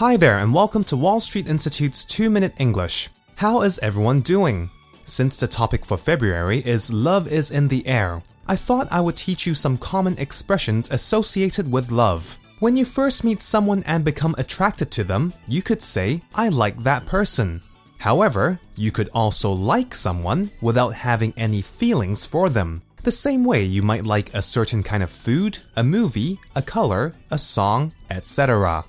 Hi there, and welcome to Wall Street Institute's 2 Minute English. How is everyone doing? Since the topic for February is Love is in the Air, I thought I would teach you some common expressions associated with love. When you first meet someone and become attracted to them, you could say, I like that person. However, you could also like someone without having any feelings for them. The same way you might like a certain kind of food, a movie, a color, a song, etc.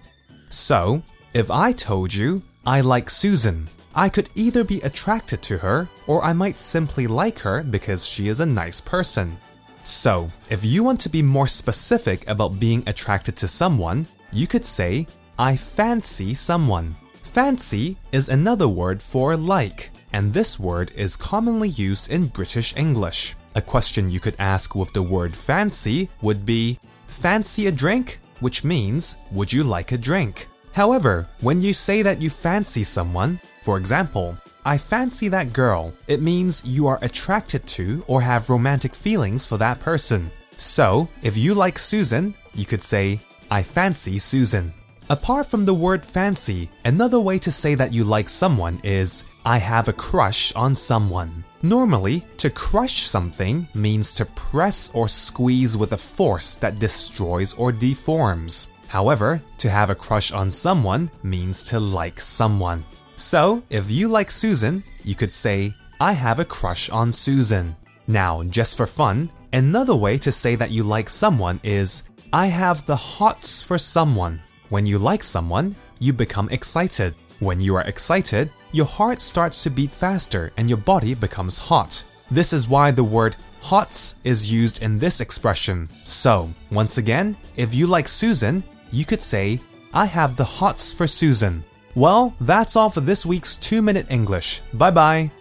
So, if I told you, I like Susan, I could either be attracted to her or I might simply like her because she is a nice person. So, if you want to be more specific about being attracted to someone, you could say, I fancy someone. Fancy is another word for like, and this word is commonly used in British English. A question you could ask with the word fancy would be, Fancy a drink? Which means, would you like a drink? However, when you say that you fancy someone, for example, I fancy that girl, it means you are attracted to or have romantic feelings for that person. So, if you like Susan, you could say, I fancy Susan. Apart from the word fancy, another way to say that you like someone is, I have a crush on someone. Normally, to crush something means to press or squeeze with a force that destroys or deforms. However, to have a crush on someone means to like someone. So, if you like Susan, you could say, I have a crush on Susan. Now, just for fun, another way to say that you like someone is, I have the hots for someone. When you like someone, you become excited. When you are excited, your heart starts to beat faster and your body becomes hot. This is why the word hots is used in this expression. So, once again, if you like Susan, you could say, I have the hots for Susan. Well, that's all for this week's 2 Minute English. Bye bye.